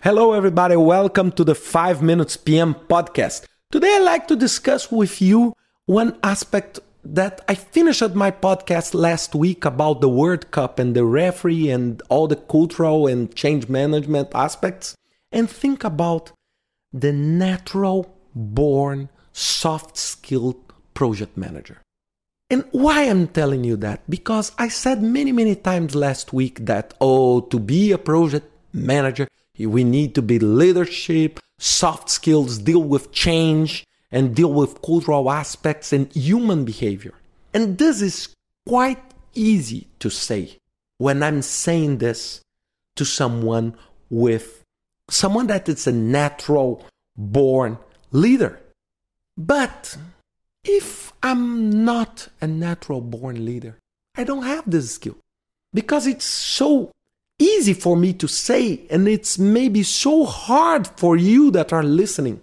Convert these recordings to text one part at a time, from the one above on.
Hello, everybody. Welcome to the 5 Minutes PM podcast. Today, I'd like to discuss with you one aspect that I finished my podcast last week about the World Cup and the referee and all the cultural and change management aspects, and think about the natural born soft skilled project manager. And why I'm telling you that? Because I said many, many times last week that, oh, to be a project manager, we need to be leadership, soft skills, deal with change, and deal with cultural aspects and human behavior. And this is quite easy to say when I'm saying this to someone with someone that is a natural born leader. But if I'm not a natural born leader, I don't have this skill because it's so easy for me to say, and it's maybe so hard for you that are listening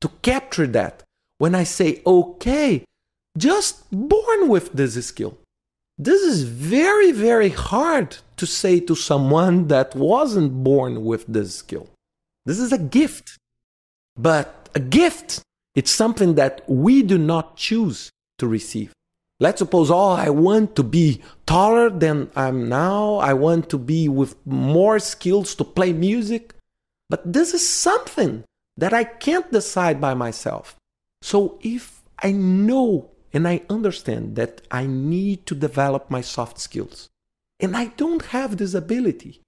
to capture that when I say, okay, just born with this skill. This is very, very hard to say to someone that wasn't born with this skill. This is a gift. But a gift, it's something that we do not choose to receive. Let's suppose, oh, I want to be taller than I'm now. I want to be with more skills to play music. But this is something that I can't decide by myself. So if I know and I understand that I need to develop my soft skills, and I don't have this ability,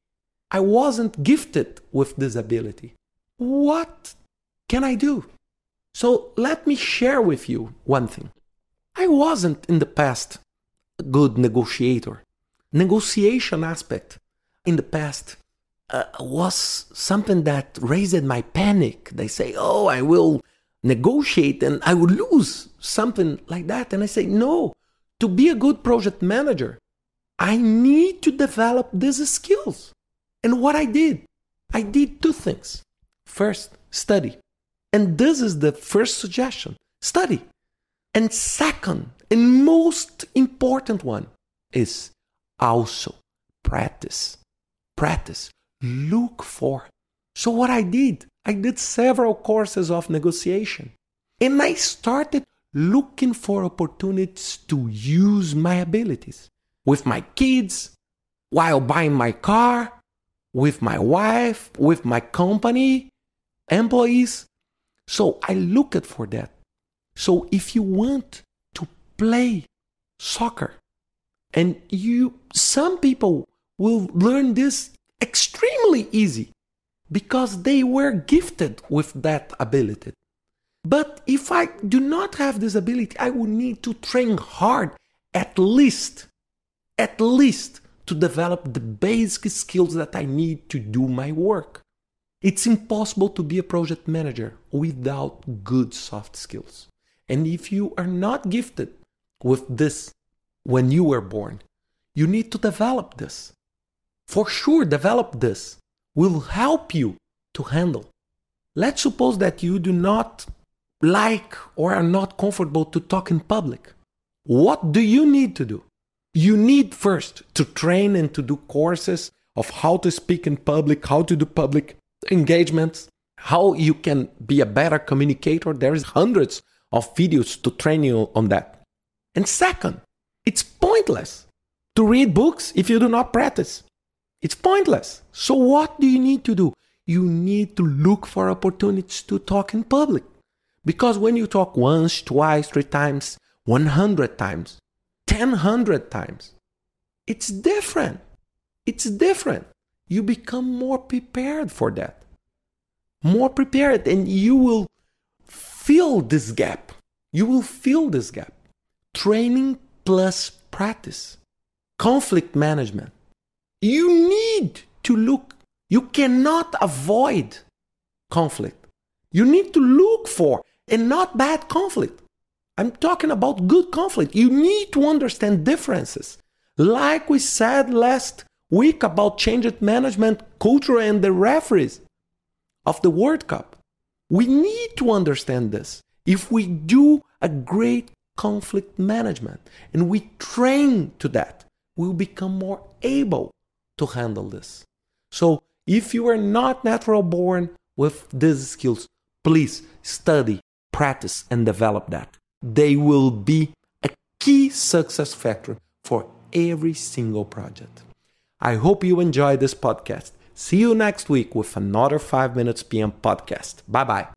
I wasn't gifted with this ability, what can I do? So let me share with you one thing. I wasn't in the past a good negotiator. Negotiation aspect in the past uh, was something that raised my panic. They say, "Oh, I will negotiate and I will lose," something like that. And I say, "No. To be a good project manager, I need to develop these skills." And what I did, I did two things. First, study. And this is the first suggestion. Study. And second, and most important one is also practice. Practice. Look for. So, what I did, I did several courses of negotiation. And I started looking for opportunities to use my abilities with my kids, while buying my car, with my wife, with my company, employees. So I looked for that. So if you want to play soccer, and you, some people will learn this extremely easy because they were gifted with that ability. But if I do not have this ability, I will need to train hard at least, at least to develop the basic skills that I need to do my work. It's impossible to be a project manager without good soft skills. And if you are not gifted with this when you were born, you need to develop this. For sure, develop this will help you to handle. Let's suppose that you do not like or are not comfortable to talk in public. What do you need to do? You need first to train and to do courses of how to speak in public, how to do public engagements, how you can be a better communicator. There is hundreds of videos to train you on that. And second, it's pointless to read books if you do not practice. It's pointless. So, what do you need to do? You need to look for opportunities to talk in public. Because when you talk once, twice, three times, 100 times, 1,000 times, it's different. It's different. You become more prepared for that. More prepared, and you will fill this gap. You will fill this gap. Training plus practice. Conflict management. You need to look. You cannot avoid conflict. You need to look for and not bad conflict. I'm talking about good conflict. You need to understand differences. Like we said last week about change management culture and the referees of the World Cup. We need to understand this. If we do a great conflict management and we train to that, we'll become more able to handle this. So If you are not natural born with these skills, please study, practice, and develop that. They will be a key success factor for every single project. I hope you enjoy this podcast. See you next week with another 5 Minutes PM podcast. Bye bye.